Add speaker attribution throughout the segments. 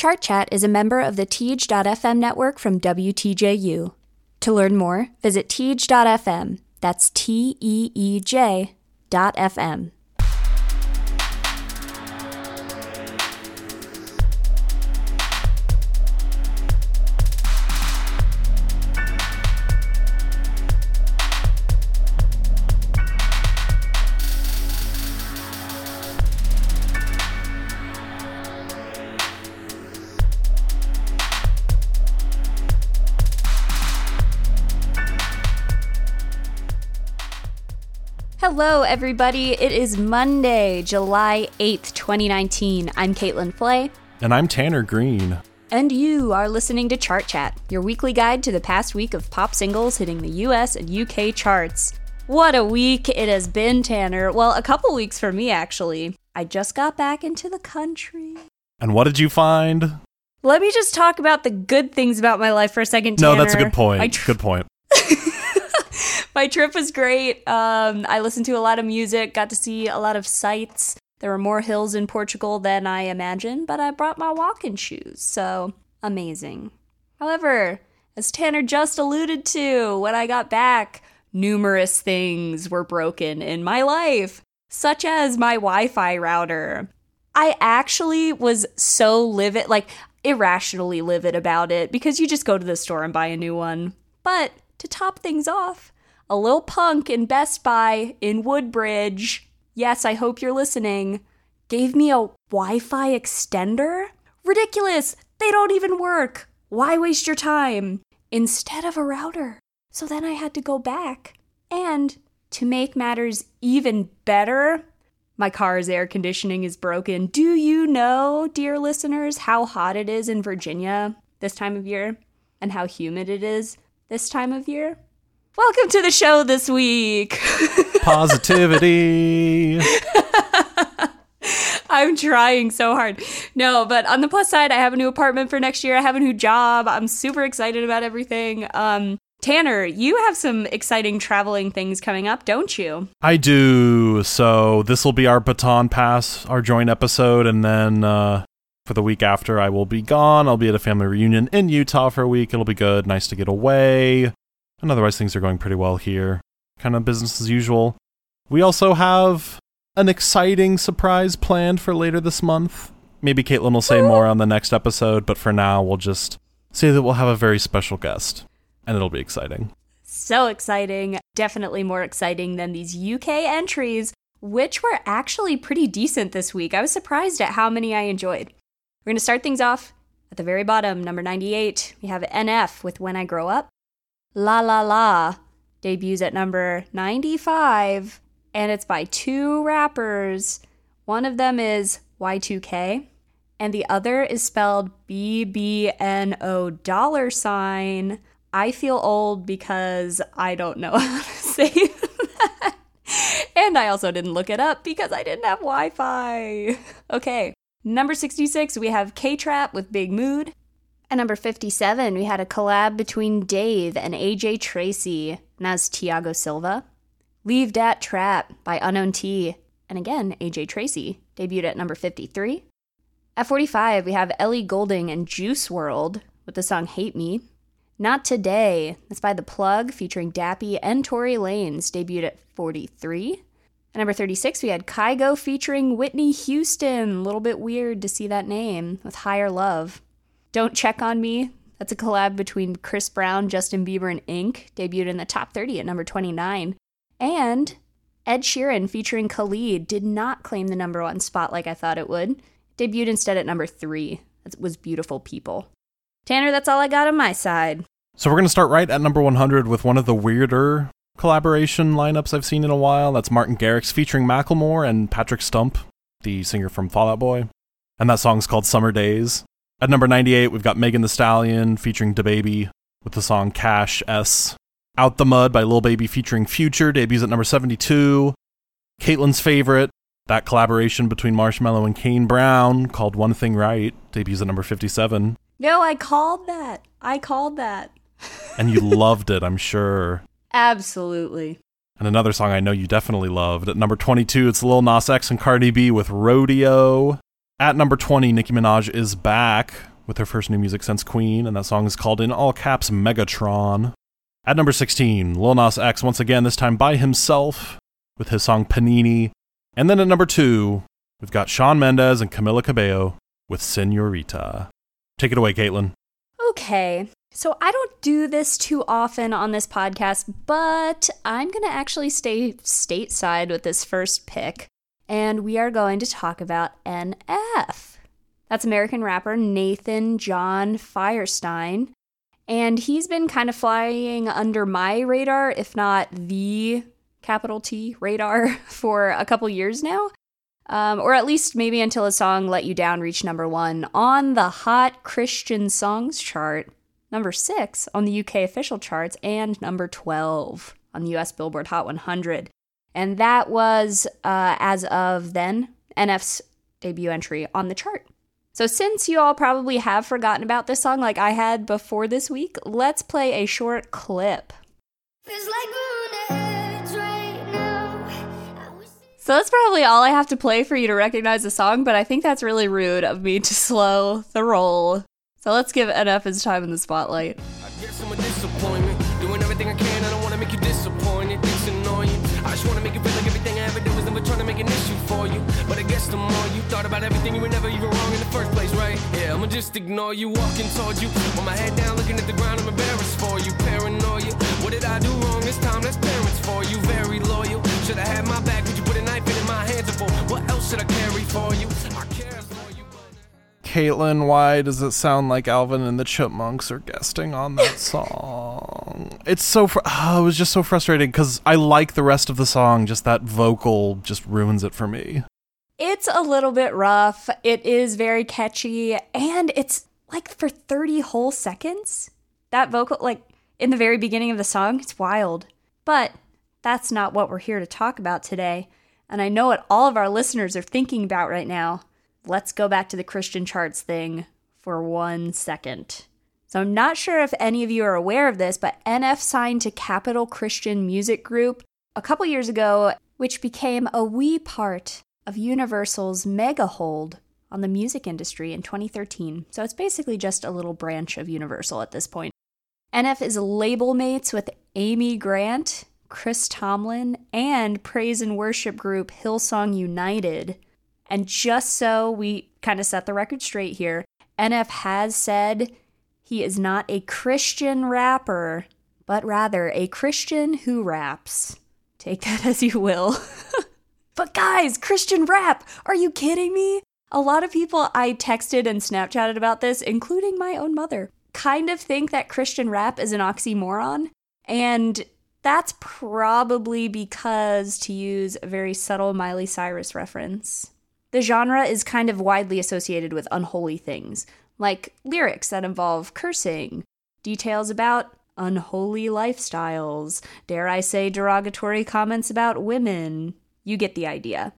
Speaker 1: Chart Chat is a member of the Teej.fm network from WTJU. To learn more, visit Teej.fm. That's T E E J dot FM. Hello, everybody. It is Monday, July 8th, 2019. I'm Caitlin Flay.
Speaker 2: And I'm Tanner Green.
Speaker 1: And you are listening to Chart Chat, your weekly guide to the past week of pop singles hitting the US and UK charts. What a week it has been, Tanner. Well, a couple weeks for me, actually. I just got back into the country.
Speaker 2: And what did you find?
Speaker 1: Let me just talk about the good things about my life for a second, Tanner.
Speaker 2: No, that's a good point.
Speaker 1: Tr-
Speaker 2: good point.
Speaker 1: my trip was great. Um, I listened to a lot of music, got to see a lot of sights. There were more hills in Portugal than I imagined, but I brought my walking shoes, so amazing. However, as Tanner just alluded to, when I got back, numerous things were broken in my life, such as my Wi Fi router. I actually was so livid, like irrationally livid about it, because you just go to the store and buy a new one. But to top things off, a little punk in Best Buy in Woodbridge, yes, I hope you're listening, gave me a Wi Fi extender? Ridiculous! They don't even work! Why waste your time? Instead of a router. So then I had to go back. And to make matters even better, my car's air conditioning is broken. Do you know, dear listeners, how hot it is in Virginia this time of year? And how humid it is this time of year? Welcome to the show this week.
Speaker 2: Positivity.
Speaker 1: I'm trying so hard. No, but on the plus side, I have a new apartment for next year. I have a new job. I'm super excited about everything. Um, Tanner, you have some exciting traveling things coming up, don't you?
Speaker 2: I do. So this will be our baton pass, our joint episode, and then uh, for the week after, I will be gone. I'll be at a family reunion in Utah for a week. It'll be good. Nice to get away. And otherwise, things are going pretty well here. Kind of business as usual. We also have an exciting surprise planned for later this month. Maybe Caitlin will say more on the next episode, but for now, we'll just say that we'll have a very special guest, and it'll be exciting.
Speaker 1: So exciting. Definitely more exciting than these UK entries, which were actually pretty decent this week. I was surprised at how many I enjoyed. We're going to start things off at the very bottom, number 98. We have NF with When I Grow Up. La La La debuts at number 95, and it's by two rappers. One of them is Y2K, and the other is spelled BBNO dollar sign. I feel old because I don't know how to say that. And I also didn't look it up because I didn't have Wi Fi. Okay, number 66, we have K Trap with Big Mood. At number 57, we had a collab between Dave and AJ Tracey, and that's Thiago Silva. Leave Dat Trap by Unknown T, and again, AJ Tracey, debuted at number 53. At 45, we have Ellie Goulding and Juice WRLD with the song Hate Me. Not Today, that's by The Plug, featuring Dappy and Tory Lanez, debuted at 43. At number 36, we had Kygo featuring Whitney Houston. A little bit weird to see that name with Higher Love. Don't Check on Me. That's a collab between Chris Brown, Justin Bieber, and Ink. Debuted in the top 30 at number 29. And Ed Sheeran featuring Khalid did not claim the number one spot like I thought it would. Debuted instead at number three. That was Beautiful People. Tanner, that's all I got on my side.
Speaker 2: So we're going to start right at number 100 with one of the weirder collaboration lineups I've seen in a while. That's Martin Garrix featuring Macklemore and Patrick Stump, the singer from Fall Out Boy. And that song's called Summer Days. At number 98, we've got Megan Thee Stallion featuring DaBaby with the song Cash S. Out the Mud by Lil Baby featuring Future debuts at number 72. Caitlin's favorite, that collaboration between Marshmello and Kane Brown called One Thing Right debuts at number 57.
Speaker 1: No, I called that. I called that.
Speaker 2: And you loved it, I'm sure.
Speaker 1: Absolutely.
Speaker 2: And another song I know you definitely loved. At number 22, it's Lil Nas X and Cardi B with Rodeo. At number 20, Nicki Minaj is back with her first new music since Queen, and that song is called in all caps Megatron. At number 16, Lil Nas X once again, this time by himself, with his song Panini. And then at number 2, we've got Shawn Mendes and Camila Cabello with Senorita. Take it away, Caitlin.
Speaker 1: Okay, so I don't do this too often on this podcast, but I'm going to actually stay stateside with this first pick, and we are going to talk about NF. That's American rapper Nathan John Feuerstein. And he's been kind of flying under my radar, if not the capital T radar, for a couple years now. Um, or at least maybe until a song Let You Down reached number one on the Hot Christian Songs chart, number six on the UK official charts, and number 12 on the US Billboard Hot 100. And that was, uh, as of then, NF's debut entry on the chart. So, since you all probably have forgotten about this song like I had before this week, let's play a short clip. So that's probably all I have to play for you to recognize the song, but I think that's really rude of me to slow the roll. So let's give NF his time in the spotlight. An issue for you. But I guess the more you thought about everything, you were never even wrong in the first place, right? Yeah, I'ma just ignore you, walking towards you. With my head down, looking at the ground, I'm embarrassed for you. Paranoia. What did I do wrong this time? That's parents for you. Very loyal. Should I have my back? Would you put a knife in my hands? For what else should I carry for you? I care.
Speaker 2: Caitlin, why does it sound like Alvin and the Chipmunks are guesting on that song? It's so fr- oh, it was just so frustrating because I like the rest of the song, just that vocal just ruins it for me.
Speaker 1: It's a little bit rough. It is very catchy, and it's like for 30 whole seconds. That vocal, like in the very beginning of the song, it's wild. But that's not what we're here to talk about today. And I know what all of our listeners are thinking about right now. Let's go back to the Christian charts thing for one second. So I'm not sure if any of you are aware of this, but NF signed to Capitol Christian Music Group a couple years ago, which became a wee part of Universal's mega hold on the music industry in 2013. So it's basically just a little branch of Universal at this point. NF is label mates with Amy Grant, Chris Tomlin, and praise and worship group Hillsong United. And just so we kind of set the record straight here, NF has said he is not a Christian rapper, but rather a Christian who raps. Take that as you will. but guys, Christian rap! Are you kidding me? A lot of people I texted and Snapchatted about this, including my own mother, kind of think that Christian rap is an oxymoron. And that's probably because, to use a very subtle Miley Cyrus reference, the genre is kind of widely associated with unholy things, like lyrics that involve cursing, details about unholy lifestyles, dare I say derogatory comments about women. You get the idea.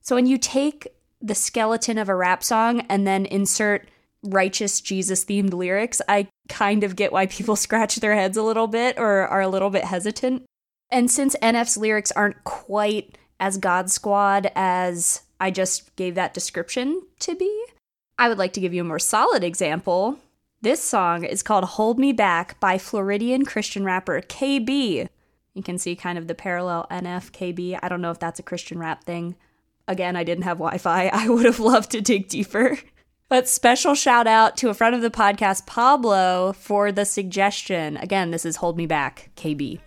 Speaker 1: So when you take the skeleton of a rap song and then insert righteous Jesus themed lyrics, I kind of get why people scratch their heads a little bit or are a little bit hesitant. And since NF's lyrics aren't quite as God Squad as I just gave that description to be, I would like to give you a more solid example. This song is called Hold Me Back by Floridian Christian rapper KB. You can see kind of the parallel NF KB. I don't know if that's a Christian rap thing. Again, I didn't have Wi Fi. I would have loved to dig deeper. But special shout out to a friend of the podcast, Pablo, for the suggestion. Again, this is Hold Me Back, KB.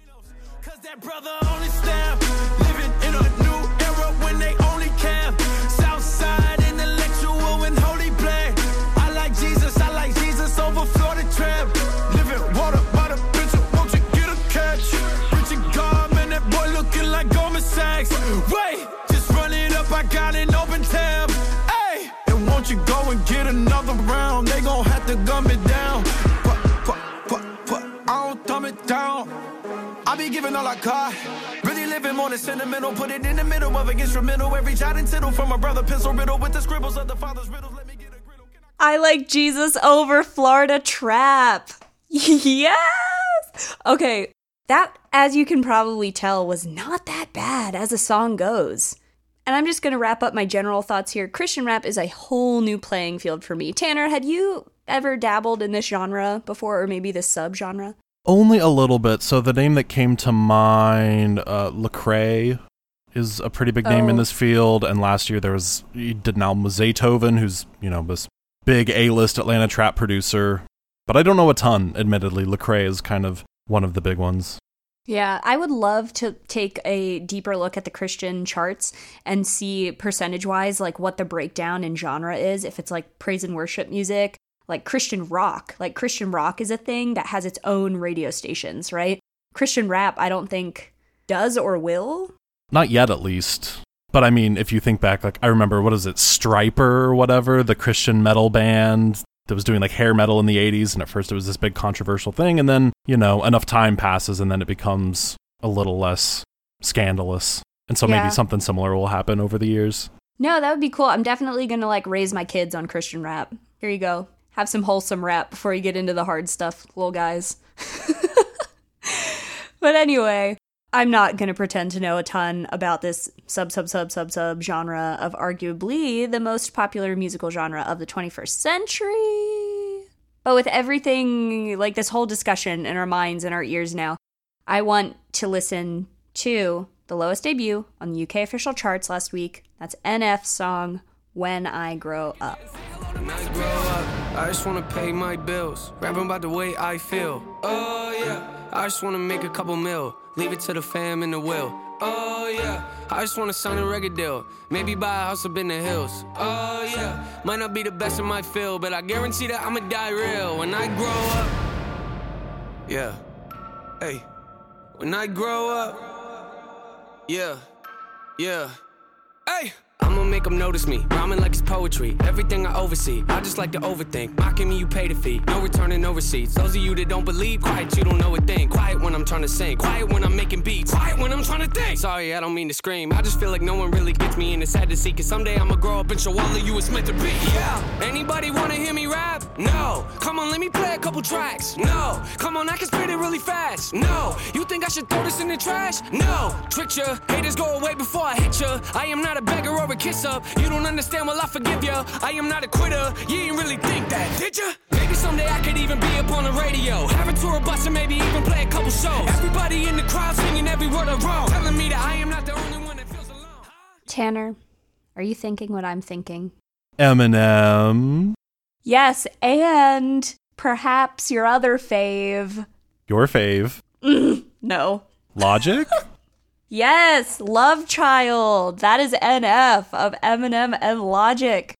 Speaker 2: To gun me down. Put, put, put, put, I don't thumb it down. I be giving all I got. Really living sentimental. Put it in the middle of an instrumental. Every jot and tittle from my brother, pencil riddle with the scribbles of the father's riddles. Let me get a griddle.
Speaker 1: I, I like Jesus over Florida Trap. yes! Okay, that, as you can probably tell, was not that bad as a song goes. And I'm just going to wrap up my general thoughts here. Christian rap is a whole new playing field for me. Tanner, had you ever dabbled in this genre before, or maybe this subgenre?
Speaker 2: Only a little bit. So the name that came to mind, uh, Lecrae, is a pretty big name in
Speaker 1: Oh.
Speaker 2: this field. And last year there was he did an album with Zaytoven, who's you know this big A-list Atlanta trap producer. But I don't know a ton. Admittedly, Lecrae is kind of one of the big ones.
Speaker 1: Yeah, I would love to take a deeper look at the Christian charts and see percentage wise like what the breakdown in genre is. If it's like praise and worship music, like Christian rock. Like Christian rock is a thing that has its own radio stations, right? Christian rap, I don't think does or will.
Speaker 2: Not yet, at least. But I mean, if you think back, like I remember, what is it, Stryper or whatever, the Christian metal band that was doing like hair metal in the 80s. And at first it was this big controversial thing. And then, you know, enough time passes and then it becomes a little less scandalous. And so
Speaker 1: Yeah.
Speaker 2: maybe something similar will happen over the years.
Speaker 1: No, that would be cool. I'm definitely going to like raise my kids on Christian rap. Here you go. Have some wholesome rap before you get into the hard stuff, little guys. but anyway, I'm not going to pretend to know a ton about this sub sub sub sub sub genre of arguably the most popular musical genre of the 21st century. But with everything like this whole discussion in our minds and our ears now, I want to listen to the lowest debut on the UK official charts last week. That's NF's song When I Grow Up.
Speaker 3: I grow up, I just wanna pay my bills. Rapping about the way I feel. Oh yeah, I just wanna make a couple mil. Leave it to the fam in the will. Oh yeah, I just wanna sign a record deal. Maybe buy a house up in the hills. Oh yeah, might not be the best in my field, but I guarantee that I'ma die real when I grow up. Yeah, hey, when I grow up. Yeah, yeah, hey. I'ma make them notice me, rhyming like it's poetry. Everything I oversee, I just like to overthink. Mocking me, you pay the fee. No returning, no receipts. Those of you that don't believe, quiet, you don't know a thing. Quiet when I'm trying to sing, quiet when I'm making beats, quiet when I'm trying to think. Sorry, I don't mean to scream. I just feel like no one really gets me, and it's sad to see. Cause someday I'ma grow up and show all of you it's meant to be. Yeah, anybody wanna hear me rap? No. Come on, let me play a couple tracks. No. Come on, I can spit it really fast. No. You think I should throw this in the trash? No. Trick ya. Haters go away before I hit ya. I am not a beggar or a kiss up. You don't understand, well, I forgive ya. I am not a quitter. You ain't really think that, did ya? Maybe someday I could even be up on the radio. Have a tour bus and maybe even play a couple shows. Everybody in the crowd singing every word I wrote. Telling me that I am not the only one that feels alone.
Speaker 1: Tanner, are you thinking what I'm thinking?
Speaker 2: Eminem,
Speaker 1: Yes, and perhaps your other fave.
Speaker 2: your fave,
Speaker 1: No.
Speaker 2: Logic.
Speaker 1: Yes, Love Child. That is NF of Eminem and Logic.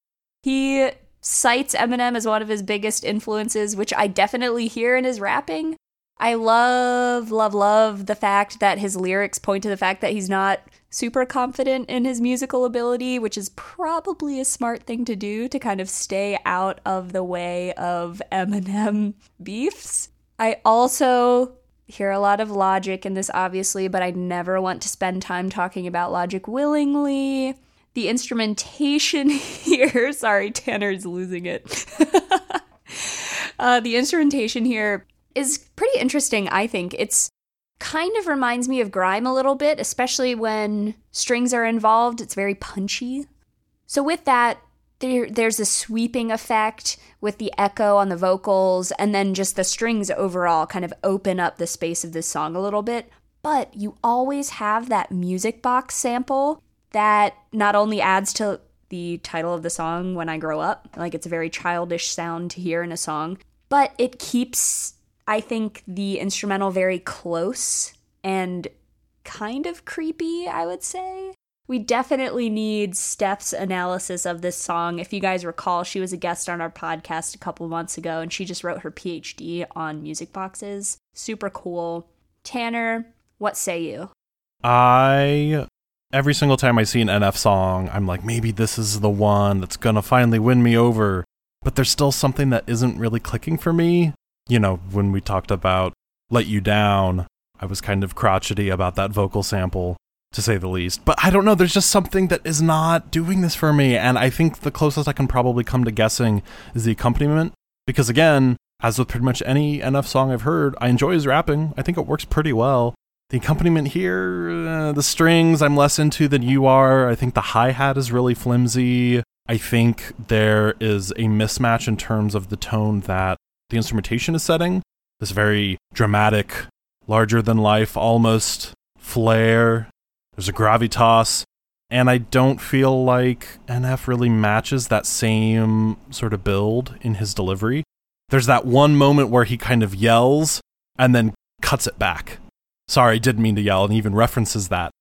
Speaker 1: He cites Eminem as one of his biggest influences, which I definitely hear in his rapping. I love, love, love the fact that his lyrics point to the fact that he's not super confident in his musical ability, which is probably a smart thing to do to kind of stay out of the way of Eminem beefs. I also hear a lot of logic in this, obviously, but I never want to spend time talking about logic willingly. The instrumentation here, sorry, Tanner's losing it. uh, the instrumentation here is pretty interesting, I think. It's kind of reminds me of grime a little bit, especially when strings are involved. It's very punchy. So, with that, there, there's a sweeping effect with the echo on the vocals, and then just the strings overall kind of open up the space of this song a little bit. But you always have that music box sample that not only adds to the title of the song, When I Grow Up, like it's a very childish sound to hear in a song, but it keeps, I think, the instrumental very close and kind of creepy, I would say. We definitely need Steph's analysis of this song. If you guys recall, she was a guest on our podcast a couple months ago and she just wrote her PhD on music boxes. Super cool. Tanner, what say you?
Speaker 2: I every single time I see an NF song, I'm like, maybe this is the one that's gonna finally win me over. But there's still something that isn't really clicking for me. You know, when we talked about Let You Down, I was kind of crotchety about that vocal sample, to say the least. But I don't know, there's just something that is not doing this for me. And I think the closest I can probably come to guessing is the accompaniment. Because again, as with pretty much any NF song I've heard, I enjoy his rapping. I think it works pretty well. The accompaniment here, uh, the strings I'm less into than you are. I think the hi hat is really flimsy. I think there is a mismatch in terms of the tone that the instrumentation is setting. This very dramatic, larger than life, almost flair. There's a gravitas. And I don't feel like NF really matches that same sort of build in his delivery. There's that one moment where he kind of yells and then cuts it back. Sorry, didn't mean to yell, and even references that.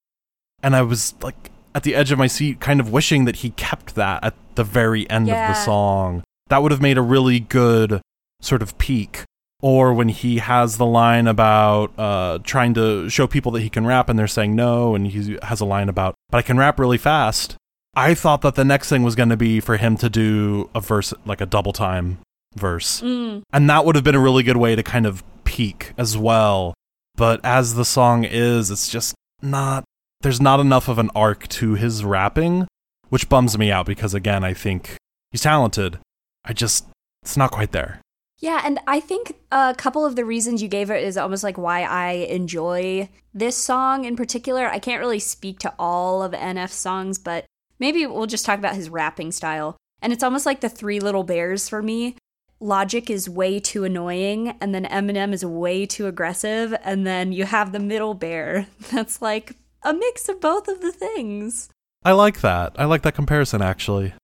Speaker 2: And I was like at the edge of my seat, kind of wishing that he kept that at the very end
Speaker 1: Yeah.
Speaker 2: of the song. That would have made a really good sort of peak. Or when he has the line about uh, trying to show people that he can rap and they're saying no, and he has a line about, but I can rap really fast. I thought that the next thing was going to be for him to do a verse, like a double time verse.
Speaker 1: Mm.
Speaker 2: And that would have been a really good way to kind of peak as well. But as the song is, it's just not, there's not enough of an arc to his rapping, which bums me out because, again, I think he's talented. I just, it's not quite there.
Speaker 1: Yeah, and I think a couple of the reasons you gave it is almost like why I enjoy this song in particular. I can't really speak to all of NF's songs, but maybe we'll just talk about his rapping style. And it's almost like the three little bears for me. Logic is way too annoying, and then Eminem is way too aggressive, and then you have the middle bear that's like a mix of both of the things.
Speaker 2: I like that. I like that comparison, actually.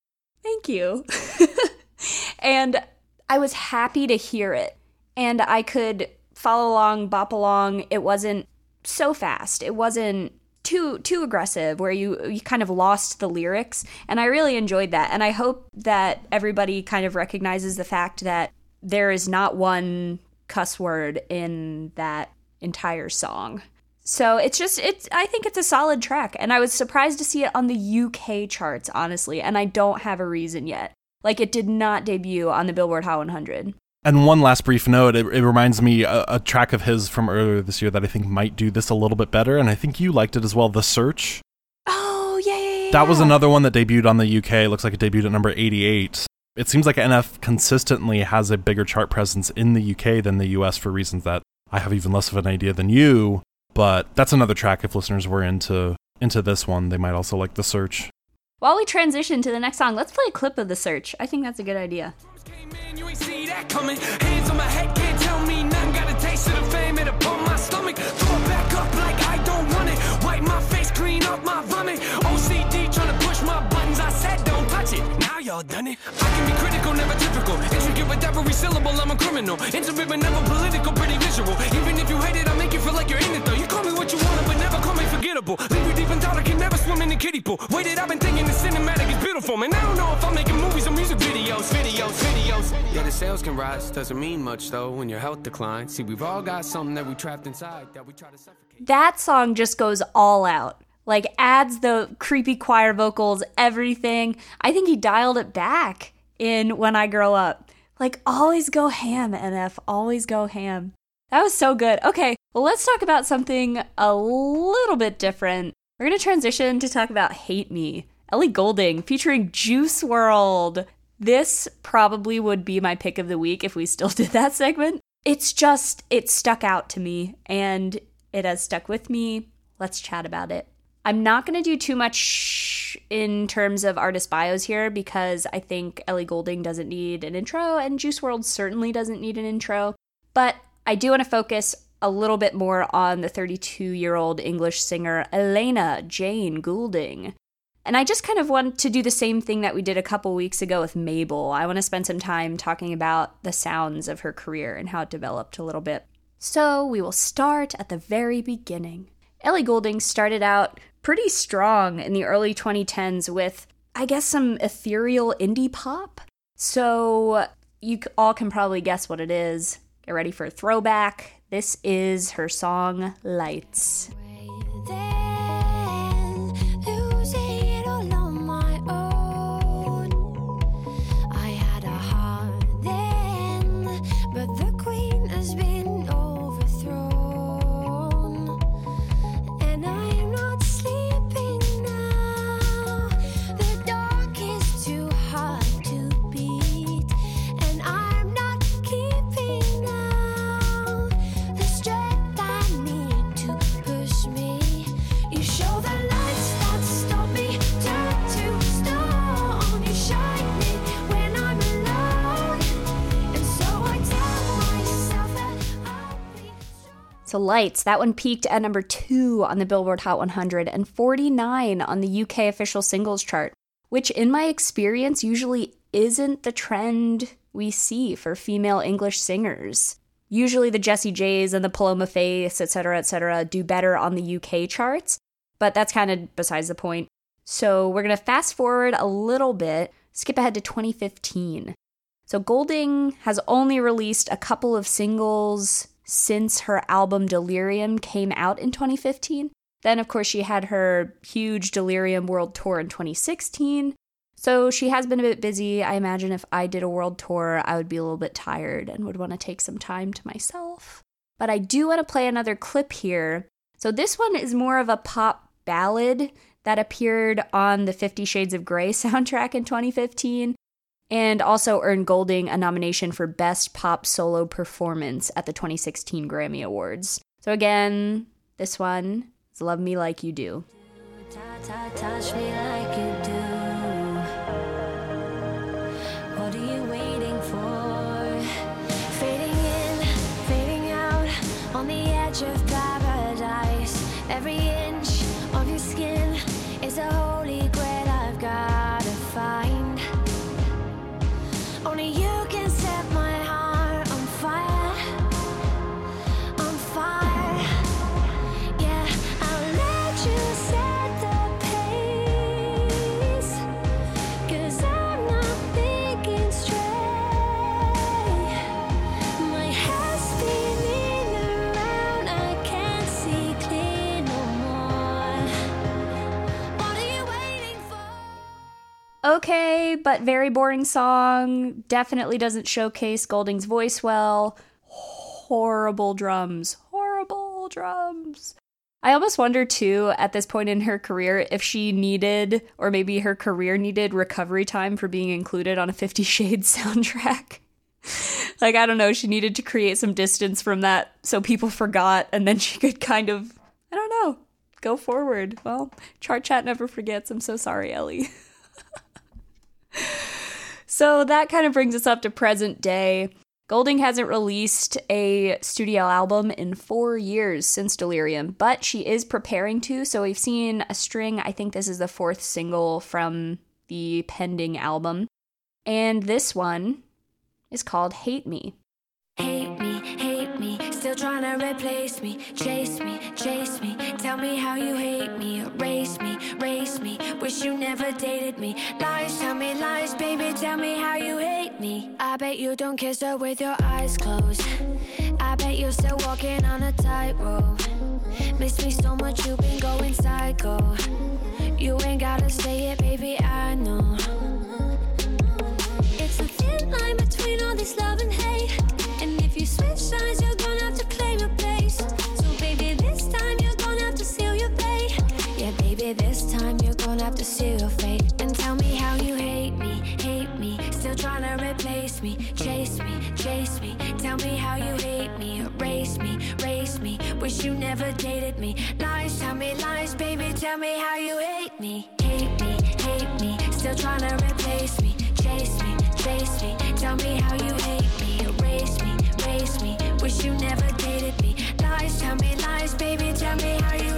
Speaker 1: Thank you. and I was happy to hear it. And I could follow along, bop along. It wasn't so fast. It wasn't too too aggressive where you you kind of lost the lyrics and I really enjoyed that. And I hope that everybody kind of recognizes the fact that there is not one cuss word in that entire song. So it's just it's I think it's a solid track and I was surprised to see it on the UK charts honestly and I don't have a reason yet. Like it did not debut on the Billboard Hot 100.
Speaker 2: And one last brief note, it, it reminds me a, a track of his from earlier this year that I think might do this a little bit better, and I think you liked it as well, The Search.
Speaker 1: Oh, yeah, yeah, yeah.
Speaker 2: That was another one that debuted on the UK. Looks like it debuted at number 88. It seems like NF consistently has a bigger chart presence in the UK than the US for reasons that I have even less of an idea than you. But that's another track. If listeners were into into this one, they might also like The Search.
Speaker 1: While we transition to the next song, let's play a clip of The Search. I think that's a good idea.
Speaker 3: Done it. I can be critical, never typical. Intricate with every syllable, I'm a criminal. Intimate but never political, pretty visual. Even if you hate it, I make you feel like you're in it though. You call me what you want, but never call me forgettable. Leave you deep in thought, I can never swim in the kiddie pool. Waited, I've been thinking the cinematic is beautiful, man. I don't know if I'm making movies or music videos, videos, videos. Yeah, the sales can rise, doesn't mean much though when your health declines. See, we've all got something that we trapped inside that we try to suffocate.
Speaker 1: That song just goes all out. Like adds the creepy choir vocals, everything. I think he dialed it back in When I Grow Up. Like always go ham, NF, always go ham. That was so good. Okay, well let's talk about something a little bit different. We're going to transition to talk about Hate Me. Ellie Goulding featuring Juice WRLD. This probably would be my pick of the week if we still did that segment. It's just, it stuck out to me and it has stuck with me. Let's chat about it. I'm not going to do too much in terms of artist bios here because I think Ellie Goulding doesn't need an intro and Juice WRLD certainly doesn't need an intro. But I do want to focus a little bit more on the 32 year old English singer Elena Jane Goulding. And I just kind of want to do the same thing that we did a couple weeks ago with Mabel. I want to spend some time talking about the sounds of her career and how it developed a little bit. So we will start at the very beginning. Ellie Goulding started out pretty strong in the early 2010s with, I guess, some ethereal indie pop. So you all can probably guess what it is. Get ready for a throwback. This is her song Lights. So, Lights, that one peaked at number two on the Billboard Hot 100 and 49 on the UK official singles chart, which, in my experience, usually isn't the trend we see for female English singers. Usually, the Jessie J's and the Paloma Faiths, etc., etc., do better on the UK charts, but that's kind of besides the point. So, we're going to fast forward a little bit, skip ahead to 2015. So, Goulding has only released a couple of singles since her album Delirium came out in 2015. Then, of course, she had her huge Delirium World Tour in 2016. So she has been a bit busy. I imagine if I did a world tour, I would be a little bit tired and would want to take some time to myself. But I do want to play another clip here. So this one is more of a pop ballad that appeared on the Fifty Shades of Grey soundtrack in 2015 and also earned Goulding a nomination for Best Pop Solo Performance at the 2016 Grammy Awards. So again, this one is Love Me Like You Do.
Speaker 4: Touch me like you do. What are you
Speaker 1: Okay, but very boring song. Definitely doesn't showcase Goulding's voice well. Horrible drums. Horrible drums. I almost wonder too at this point in her career if she needed, or maybe her career needed recovery time for being included on a Fifty Shades soundtrack. like, I don't know, she needed to create some distance from that so people forgot and then she could kind of, I don't know, go forward. Well, Chart Chat never forgets. I'm so sorry, Ellie. So that kind of brings us up to present day. Goulding hasn't released a studio album in four years since Delirium, but she is preparing to. So we've seen a string. I think this is the fourth single from the pending album. And this one is called
Speaker 4: Hate Me. Still trying to replace me. Chase me, chase me, tell me how you hate me. Erase me, race me, wish you never dated me. Lies, tell me lies, baby, tell me how you hate me. I bet you don't kiss her with your eyes closed. I bet you're still walking on a tightrope. Miss me so much, you've been going psycho. You ain't gotta say it, baby, I know. It's a thin line between all this love and hate. Your. And tell me how you hate me, hate me. Still trying to replace me, chase me, chase me. Tell me how you hate me, erase me, race me. Wish you never dated me. Lies, tell me lies, baby, tell me how you hate me, hate me, hate me. Still trying to replace me, chase me, chase me. Tell me how you hate me, erase me, race me. Wish you never dated me. Lies, tell me lies, baby, tell me how you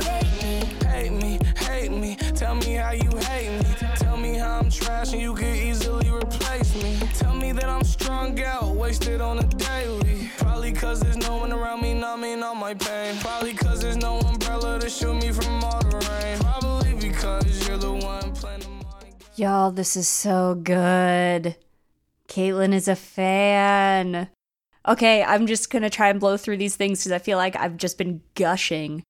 Speaker 3: Tell me how you hate me. Tell me how I'm trash and you could easily replace me. Tell me that I'm strung out, wasted on a daily. Probably cause there's no one around me numbing all my pain. Probably cause there's no umbrella to shield me from all the rain. Probably because you're the one playing the mind.
Speaker 1: Y'all, this is so good. Caitlin is a fan. Okay, I'm just gonna try and blow through these things because I feel like I've just been gushing.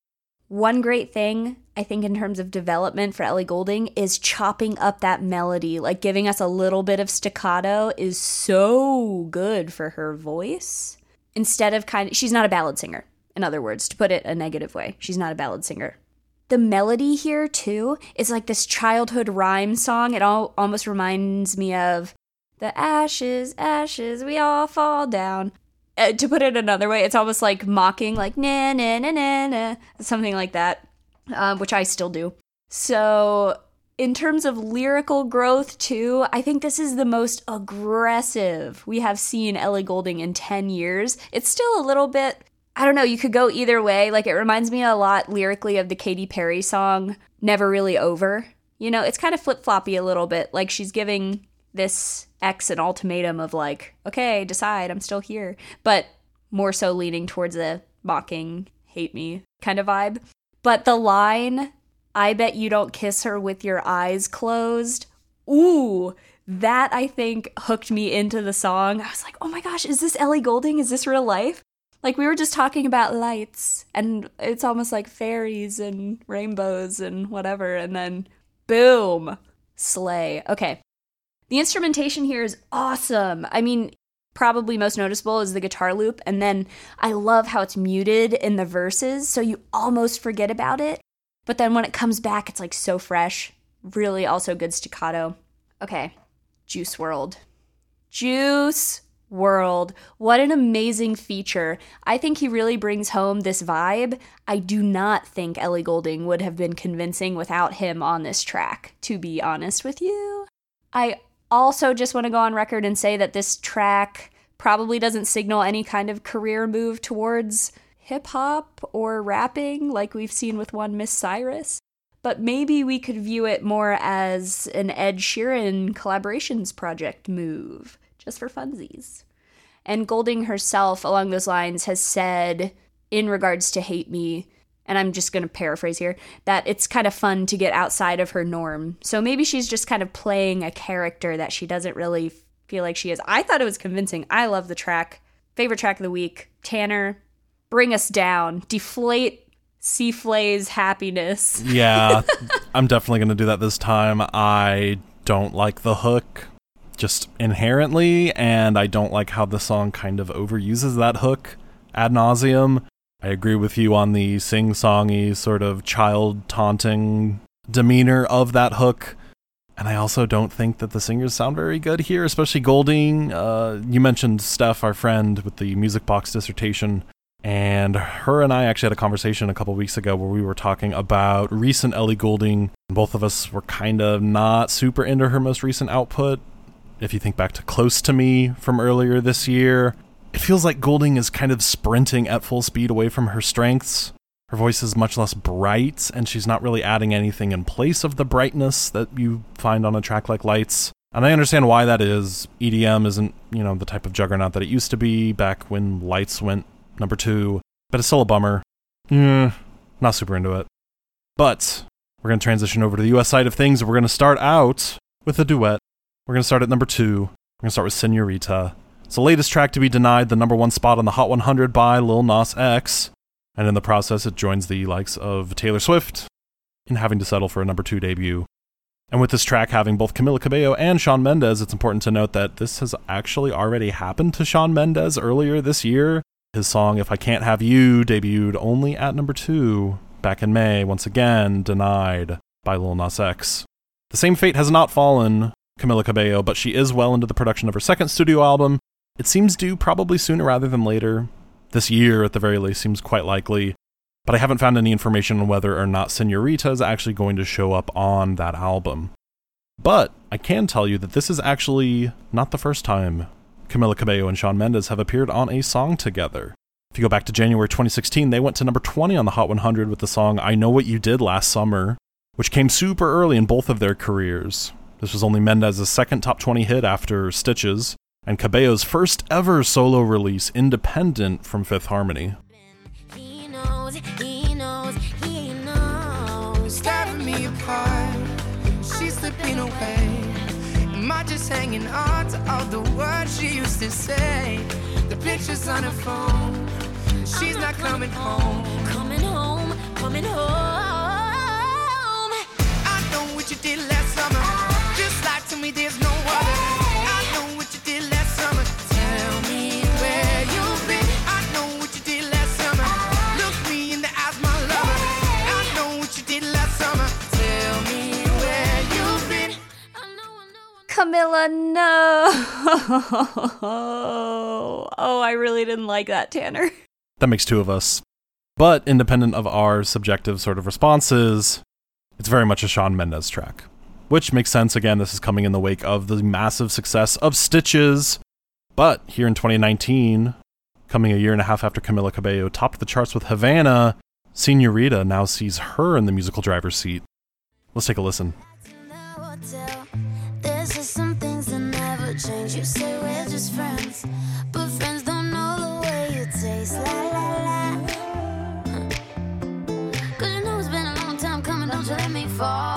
Speaker 1: One great thing, I think, in terms of development for Ellie Goulding is chopping up that melody. Like giving us a little bit of staccato is so good for her voice. Instead of kind of, she's not a ballad singer, in other words, to put it a negative way. She's not a ballad singer. The melody here, too, is like this childhood rhyme song. It all almost reminds me of the ashes, ashes, we all fall down. Uh, to put it another way, it's almost like mocking, like na na na na na, something like that, um, which I still do. So, in terms of lyrical growth, too, I think this is the most aggressive we have seen Ellie Goulding in 10 years. It's still a little bit I don't know, you could go either way. Like it reminds me a lot lyrically of the Katy Perry song Never Really Over. You know, it's kind of flip-floppy a little bit. Like she's giving this ex an ultimatum of like, okay, decide, I'm still here. But more so leaning towards a mocking, hate me kind of vibe. But the line, I bet you don't kiss her with your eyes closed. Ooh, that I think hooked me into the song. I was like, oh my gosh, is this Ellie Goulding? Is this real life? Like we were just talking about lights and it's almost like fairies and rainbows and whatever and then boom, slay. Okay. The instrumentation here is awesome. I mean, probably most noticeable is the guitar loop and then I love how it's muted in the verses so you almost forget about it. But then when it comes back it's like so fresh. Really also good staccato. Okay. Juice WRLD. Juice WRLD. What an amazing feature. I think he really brings home this vibe. I do not think Ellie Goulding would have been convincing without him on this track, to be honest with you. I also just want to go on record and say that this track probably doesn't signal any kind of career move towards hip hop or rapping like we've seen with one Miss Cyrus. But maybe we could view it more as an Ed Sheeran collaborations project move just for funsies. And Goulding herself, along those lines, has said, in regards to Hate Me, and I'm just going to paraphrase here, that it's kind of fun to get outside of her norm. So maybe she's just kind of playing a character that she doesn't really feel like she is. I thought it was convincing. I love the track. Favorite track of the week. Tanner, bring us down. Deflate C-Flay's happiness.
Speaker 2: Yeah, I'm definitely going to do that this time. I don't like the hook just inherently, and I don't like how the song kind of overuses that hook ad nauseum. I agree with you on the sing songy, sort of child taunting demeanor of that hook. And I also don't think that the singers sound very good here, especially Goulding. Uh, you mentioned Steph, our friend, with the music box dissertation. And her and I actually had a conversation a couple weeks ago where we were talking about recent Ellie Goulding. Both of us were kind of not super into her most recent output if you think back to Close to Me from earlier this year, it feels like Goulding is kind of sprinting at full speed away from her strengths. Her voice is much less bright, and she's not really adding anything in place of the brightness that you find on a track like Lights. And I understand why that is. EDM isn't, you know, the type of juggernaut that it used to be back when Lights went number two, but it's still a bummer. Mm, not super into it. But we're going to transition over to the US side of things. We're going to start out with a duet we're going to start at number two. We're going to start with Senorita. It's the latest track to be denied the number one spot on the Hot 100 by Lil Nas X. And in the process, it joins the likes of Taylor Swift in having to settle for a number two debut. And with this track having both Camila Cabello and Shawn Mendes, it's important to note that this has actually already happened to Shawn Mendes earlier this year. His song If I Can't Have You debuted only at number two back in May, once again denied by Lil Nas X. The same fate has not fallen Camila Cabello, but she is well into the production of her second studio album. It seems due probably sooner rather than later. This year, at the very least, seems quite likely. But I haven't found any information on whether or not Senorita is actually going to show up on that album. But I can tell you that this is actually not the first time Camila Cabello and Shawn Mendes have appeared on a song together. If you go back to January 2016, they went to number 20 on the Hot 100 with the song I Know What You Did Last Summer, which came super early in both of their careers. This was only Mendes' second top 20 hit after Stitches, and Cabello's first ever solo release independent from Fifth Harmony.
Speaker 4: He knows, he knows, he knows.
Speaker 3: Tearing me apart, she's slipping away. Am I just hanging on to all the words she used to say? The pictures on her phone, she's not coming home.
Speaker 4: Coming home, coming home.
Speaker 3: I know what you did last summer. Camila, no.
Speaker 1: Oh, I really didn't like that, Tanner.
Speaker 2: That makes two of us. But independent of our subjective sort of responses, it's very much a Shawn Mendes track. Which makes sense, again, this is coming in the wake of the massive success of Stitches. But here in 2019, coming a year and a half after Camila Cabello topped the charts with Havana, Senorita now sees her in the musical driver's seat. Let's take a listen.
Speaker 4: There's just some things that never change. You say we're just friends, but friends don't know the way you taste. La la la. Cause you know it's been a long time coming, don't you let me fall.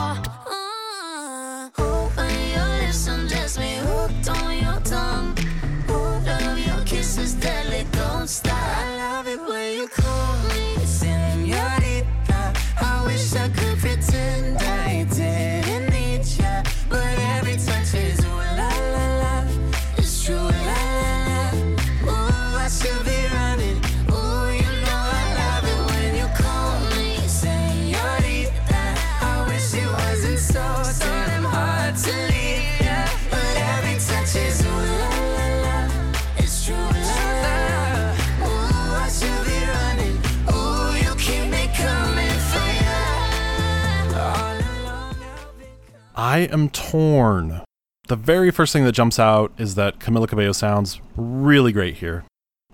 Speaker 4: I
Speaker 2: am torn. The very first thing that jumps out is that Camila Cabello sounds really great here.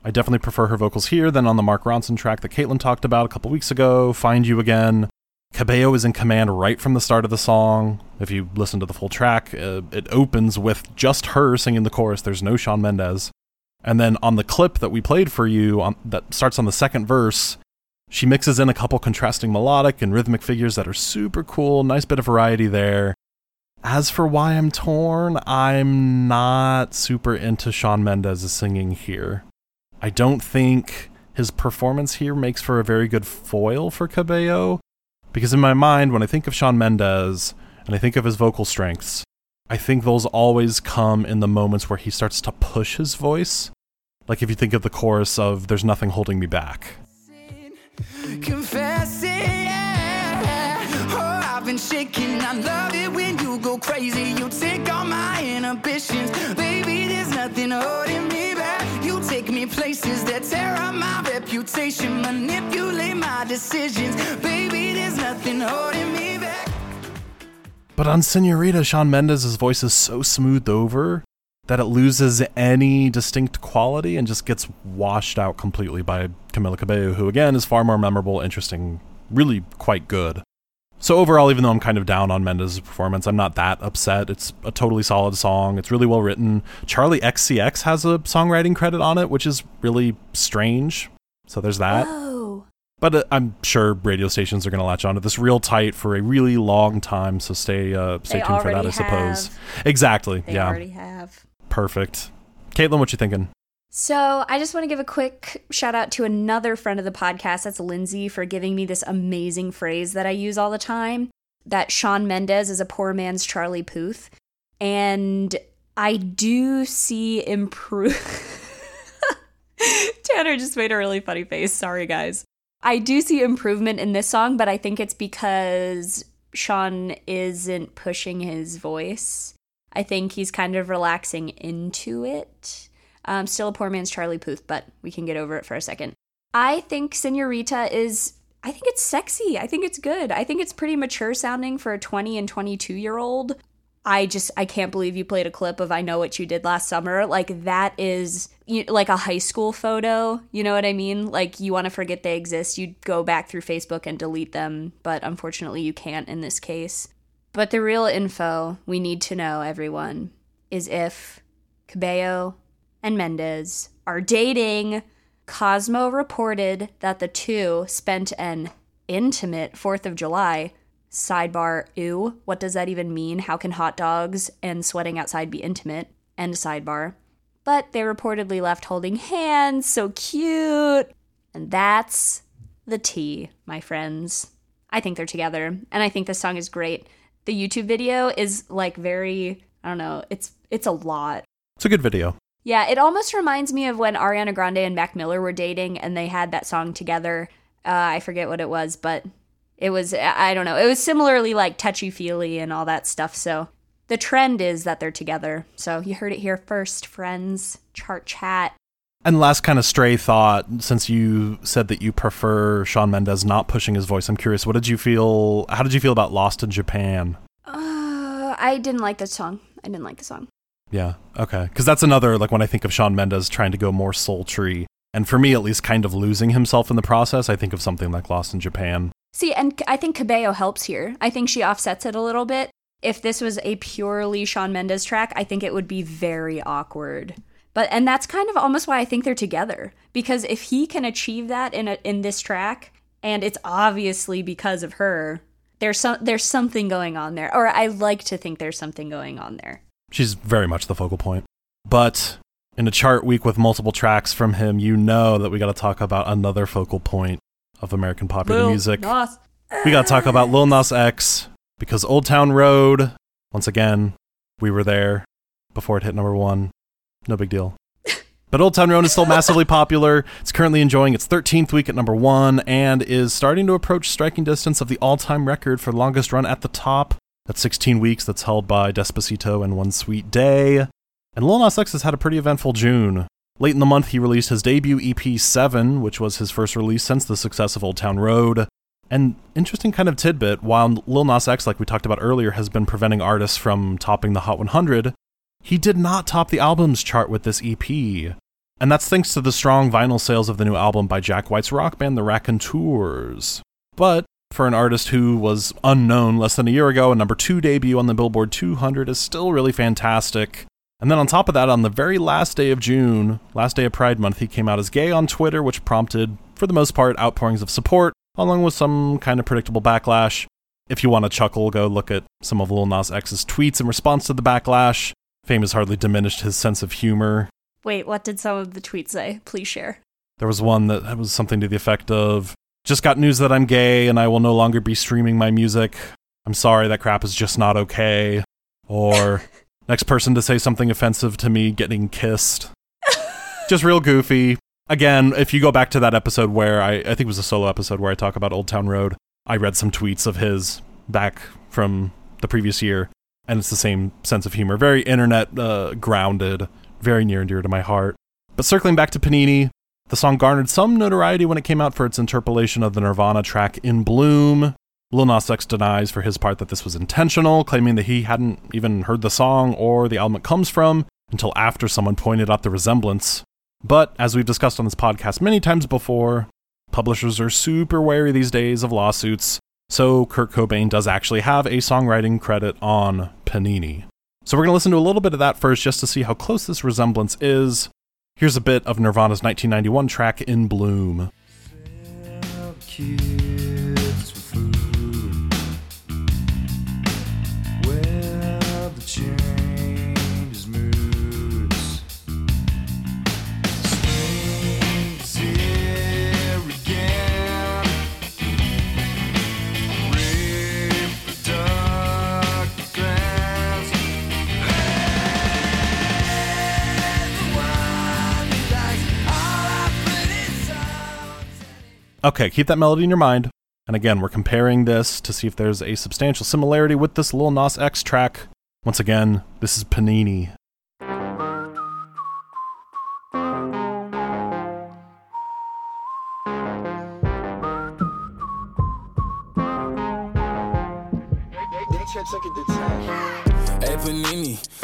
Speaker 2: I definitely prefer her vocals here than on the Mark Ronson track that Caitlin talked about a couple weeks ago, Find You Again. Cabello is in command right from the start of the song. If you listen to the full track, uh, it opens with just her singing the chorus. There's no Shawn Mendes. And then on the clip that we played for you on, that starts on the second verse, she mixes in a couple contrasting melodic and rhythmic figures that are super cool. Nice bit of variety there. As for why I'm torn, I'm not super into Shawn Mendes's singing here. I don't think his performance here makes for a very good foil for Cabello, because in my mind, when I think of Shawn Mendes and I think of his vocal strengths, I think those always come in the moments where he starts to push his voice. Like if you think of the chorus of There's Nothing Holding Me Back.
Speaker 5: confessing. Yeah. Oh, you go crazy. You take all my inhibitions. Baby, there's nothing holding me back. You take me places that tear up my reputation, manipulate my decisions. Baby, there's nothing holding me back.
Speaker 2: But on Senorita, Shawn Mendes's voice is so smoothed over that it loses any distinct quality and just gets washed out completely by Camila Cabello, who again is far more memorable, interesting, really quite good. So overall, even though I'm kind of down on Mendes's performance, I'm not that upset. It's a totally solid song. It's really well written. Charli XCX has a songwriting credit on it, which is really strange. So there's that.
Speaker 1: Oh.
Speaker 2: But uh, I'm sure radio stations are going to latch onto this real tight for a really long time. So stay uh, stay
Speaker 1: They
Speaker 2: tuned for that, I
Speaker 1: already
Speaker 2: suppose.
Speaker 1: have.
Speaker 2: Exactly.
Speaker 1: They
Speaker 2: yeah.
Speaker 1: already have.
Speaker 2: Perfect. Caitlin, what you thinking?
Speaker 1: So I just want to give a quick shout out to another friend of the podcast. That's Lindsay for giving me this amazing phrase that I use all the time. That Shawn Mendes is a poor man's Charlie Puth, and I do see improve. Tanner just made a really funny face. Sorry, guys. I do see improvement in this song, but I think it's because Shawn isn't pushing his voice. I think he's kind of relaxing into it. Um, still a poor man's Charlie Puth, but we can get over it for a second. I think Senorita is, I think it's sexy. I think it's good. I think it's pretty mature sounding for a 20 and 22 year old. I just, I can't believe you played a clip of I Know What You Did Last Summer. Like, that is you, like a high school photo. You know what I mean? Like, you want to forget they exist. You'd go back through Facebook and delete them, but unfortunately, you can't in this case. But the real info we need to know, everyone, is if Cabello and Mendes are dating. Cosmo reported that the two spent an intimate 4th of July. Sidebar, ew, what does that even mean? How can hot dogs and sweating outside be intimate? End sidebar. But they reportedly left holding hands, so cute. And that's the tea, my friends. I think they're together, and I think this song is great. The YouTube video is like very, I don't know, it's it's a lot.
Speaker 2: It's a good video.
Speaker 1: Yeah, it almost reminds me of when Ariana Grande and Mac Miller were dating and they had that song together. Uh, I forget what it was, but it was, I don't know, it was similarly like touchy feely and all that stuff. So the trend is that they're together. So you heard it here first, friends. Chart chat.
Speaker 2: And last kind of stray thought, since you said that you prefer Shawn Mendes not pushing his voice, I'm curious, what did you feel? How did you feel about Lost in Japan?
Speaker 1: Uh, I didn't like the song. I didn't like the song.
Speaker 2: Yeah, okay. Because that's another, like when I think of Shawn Mendes trying to go more sultry, And for me, at least, kind of losing himself in the process, I think of something like Lost in Japan.
Speaker 1: See, and I think Cabello helps here. I think she offsets it a little bit. If this was a purely Shawn Mendes track, I think it would be very awkward. But and that's kind of almost why I think they're together because if he can achieve that in a, in this track and it's obviously because of her, there's some there's something going on there. Or I like to think there's something going on there.
Speaker 2: She's very much the focal point. But in a chart week with multiple tracks from him, you know that we got to talk about another focal point of American popular
Speaker 1: Lil
Speaker 2: music.
Speaker 1: Nas.
Speaker 2: We got to talk about Lil Nas X because Old Town Road, once again, we were there before it hit number one. No big deal. But Old Town Road is still massively popular. It's currently enjoying its 13th week at number one and is starting to approach striking distance of the all time record for longest run at the top. That's 16 weeks, that's held by Despacito and One Sweet Day. And Lil Nas X has had a pretty eventful June. Late in the month, he released his debut EP 7, which was his first release since the success of Old Town Road. And interesting kind of tidbit while Lil Nas X, like we talked about earlier, has been preventing artists from topping the Hot 100, he did not top the albums chart with this EP. And that's thanks to the strong vinyl sales of the new album by Jack White's rock band, the Raconteurs. But for an artist who was unknown less than a year ago, a number two debut on the Billboard 200 is still really fantastic. And then on top of that, on the very last day of June, last day of Pride Month, he came out as gay on Twitter, which prompted, for the most part, outpourings of support, along with some kind of predictable backlash. If you want to chuckle, go look at some of Lil Nas X's tweets in response to the backlash. Fame has hardly diminished his sense of humor.
Speaker 1: Wait, what did some of the tweets say? Please share.
Speaker 2: There was one that was something to the effect of Just got news that I'm gay and I will no longer be streaming my music. I'm sorry, that crap is just not okay. Or next person to say something offensive to me getting kissed. just real goofy. Again, if you go back to that episode where I, I think it was a solo episode where I talk about Old Town Road, I read some tweets of his back from the previous year, and it's the same sense of humor. Very internet uh, grounded, very near and dear to my heart. But circling back to Panini, the song garnered some notoriety when it came out for its interpolation of the Nirvana track In Bloom. Lil Nas X denies for his part that this was intentional, claiming that he hadn't even heard the song or the album it comes from until after someone pointed out the resemblance. But as we've discussed on this podcast many times before, publishers are super wary these days of lawsuits, so Kurt Cobain does actually have a songwriting credit on Panini. So we're going to listen to a little bit of that first just to see how close this resemblance is. Here's a bit of Nirvana's 1991 track In Bloom.
Speaker 6: kids
Speaker 2: Okay, keep that melody in your mind. And again, we're comparing this to see if there's a substantial similarity with this Lil Nas X track. Once again, this is Panini.
Speaker 7: Hey Panini,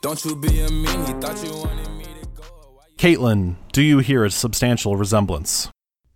Speaker 7: don't you be a meanie. Thought you wanted me to go. Why
Speaker 2: Caitlin, do you hear a substantial resemblance?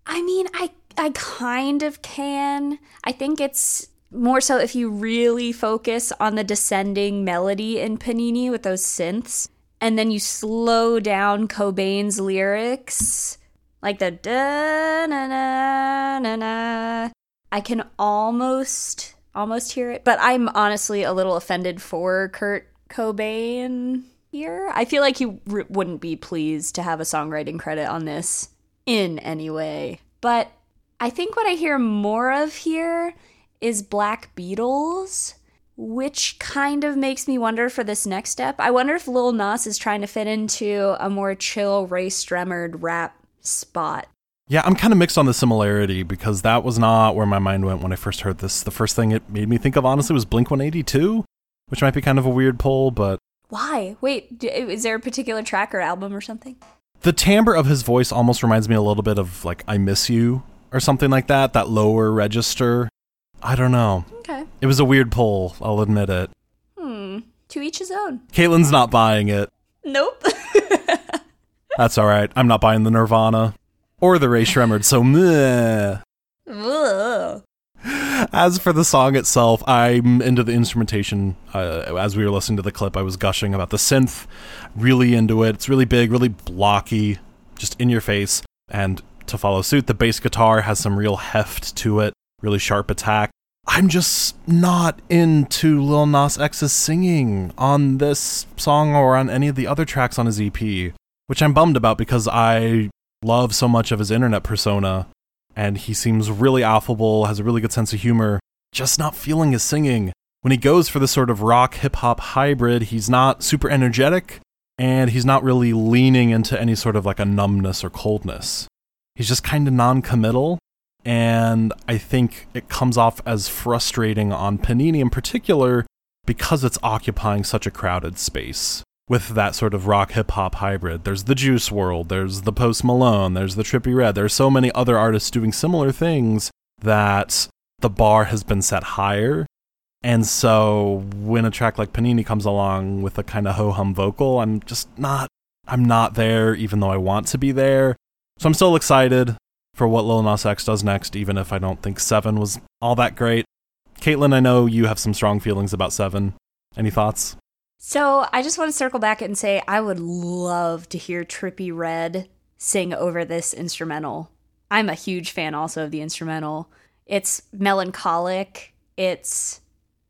Speaker 1: I mean, I I kind of can. I think it's more so if you really focus on the descending melody in Panini with those synths, and then you slow down Cobain's lyrics, like the da na na na na. I can almost almost hear it, but I'm honestly a little offended for Kurt Cobain here. I feel like he wouldn't be pleased to have a songwriting credit on this in any way. But I think what I hear more of here is Black Beatles. which kind of makes me wonder for this next step. I wonder if Lil Nas is trying to fit into a more chill Rae Sremmurd rap spot.
Speaker 2: Yeah, I'm kind of mixed on the similarity because that was not where my mind went when I first heard this. The first thing it made me think of, honestly, was Blink 182, which might be kind of a weird pull, but
Speaker 1: Why? Wait, is there a particular track or album or something?
Speaker 2: the timbre of his voice almost reminds me a little bit of like I Miss You or something like that, that lower register. I don't know.
Speaker 1: Okay.
Speaker 2: It was a weird pull, I'll admit it.
Speaker 1: Hmm. To each his own.
Speaker 2: Caitlin's not buying it.
Speaker 1: Nope.
Speaker 2: That's all right. I'm not buying the Nirvana or the Rae Sremmurd, so meh.
Speaker 1: Ugh.
Speaker 2: As for the song itself, I'm into the instrumentation. Uh, as we were listening to the clip, I was gushing about the synth. Really into it. It's really big, really blocky, just in your face. And to follow suit, the bass guitar has some real heft to it, really sharp attack. I'm just not into Lil Nas X's singing on this song or on any of the other tracks on his EP, which I'm bummed about because I love so much of his internet persona and he seems really affable, has a really good sense of humor. Just not feeling his singing. When he goes for this sort of rock hip hop hybrid, he's not super energetic and he's not really leaning into any sort of like a numbness or coldness. He's just kind of non committal. And I think it comes off as frustrating on Panini in particular because it's occupying such a crowded space with that sort of rock hip hop hybrid. There's the Juice WRLD, there's the Post Malone, there's the Trippie Redd. There's so many other artists doing similar things that the bar has been set higher. And so when a track like Panini comes along with a kind of ho hum vocal, I'm just not I'm not there even though I want to be there. So I'm still excited for what Lil Nas X does next, even if I don't think Seven was all that great. Caitlin, I know you have some strong feelings about Seven. Any thoughts?
Speaker 1: So I just want to circle back and say I would love to hear Trippie Redd sing over this instrumental. I'm a huge fan also of the instrumental. It's melancholic. It's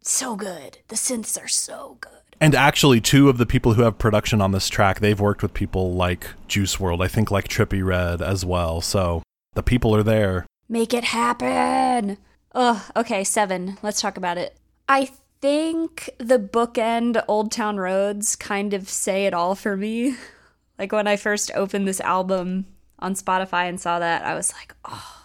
Speaker 1: so good. The synths are so good.
Speaker 2: And actually, two of the people who have production on this track, they've worked with people like Juice WRLD, I think like Trippie Redd as well. So the people are there.
Speaker 1: Make it happen. Ugh, okay, seven. Let's talk about it. I think the bookend Old Town Roads kind of say it all for me. Like when I first opened this album on Spotify and saw that, I was like, oh,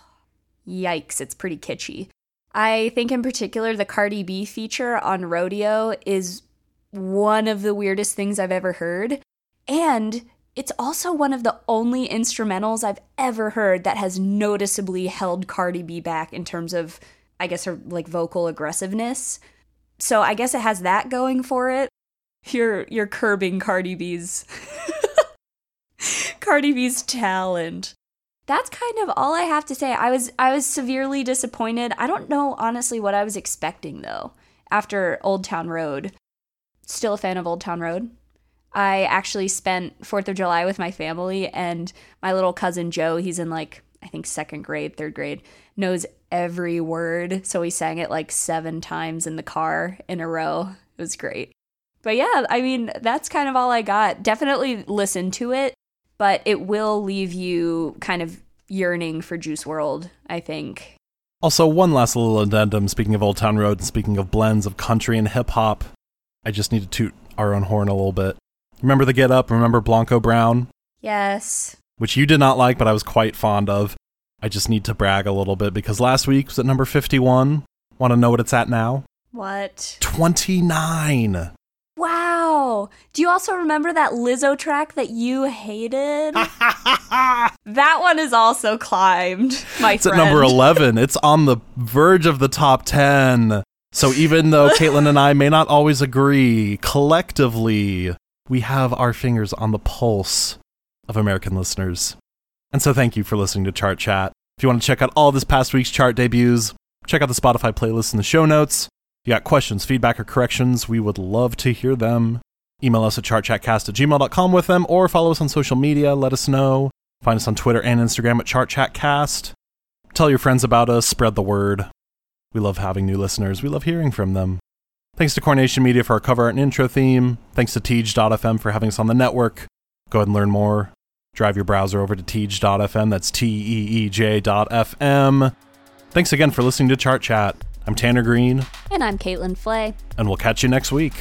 Speaker 1: yikes, it's pretty kitschy. I think in particular the Cardi B feature on Rodeo is one of the weirdest things I've ever heard. And it's also one of the only instrumentals I've ever heard that has noticeably held Cardi B back in terms of, I guess, her like vocal aggressiveness. So I guess it has that going for it. You're you're curbing Cardi B's Cardi B's talent. That's kind of all I have to say. I was I was severely disappointed. I don't know honestly what I was expecting though after Old Town Road. Still a fan of Old Town Road. I actually spent 4th of July with my family and my little cousin Joe, he's in like I think second grade, third grade, knows every word. So he sang it like 7 times in the car in a row. It was great. But yeah, I mean, that's kind of all I got. Definitely listen to it, but it will leave you kind of yearning for Juice WRLD, I think.
Speaker 2: Also, one last little addendum speaking of Old Town Road and speaking of blends of country and hip hop, I just need to toot our own horn a little bit. Remember the Git Up? Remember Blanco Brown?
Speaker 1: Yes.
Speaker 2: Which you did not like, but I was quite fond of. I just need to brag a little bit because last week was at number 51. Want to know what it's at now?
Speaker 1: What?
Speaker 2: 29.
Speaker 1: Wow. Do you also remember that Lizzo track that you hated? that one is also climbed, my
Speaker 2: It's at number 11. It's on the verge of the top 10. So even though Caitlin and I may not always agree, collectively, we have our fingers on the pulse of American listeners. And so thank you for listening to Chart Chat. If you want to check out all this past week's chart debuts, check out the Spotify playlist in the show notes. If you got questions, feedback, or corrections, we would love to hear them. Email us at chartchatcast at gmail.com with them or follow us on social media. Let us know. Find us on Twitter and Instagram at chartchatcast. Tell your friends about us, spread the word. We love having new listeners. We love hearing from them. Thanks to Coronation Media for our cover art and intro theme. Thanks to Teej.fm for having us on the network. Go ahead and learn more. Drive your browser over to Teej.fm. That's T E E J.fm. Thanks again for listening to Chart Chat. I'm Tanner Green,
Speaker 1: And I'm Caitlin Flay.
Speaker 2: and we'll catch you next week.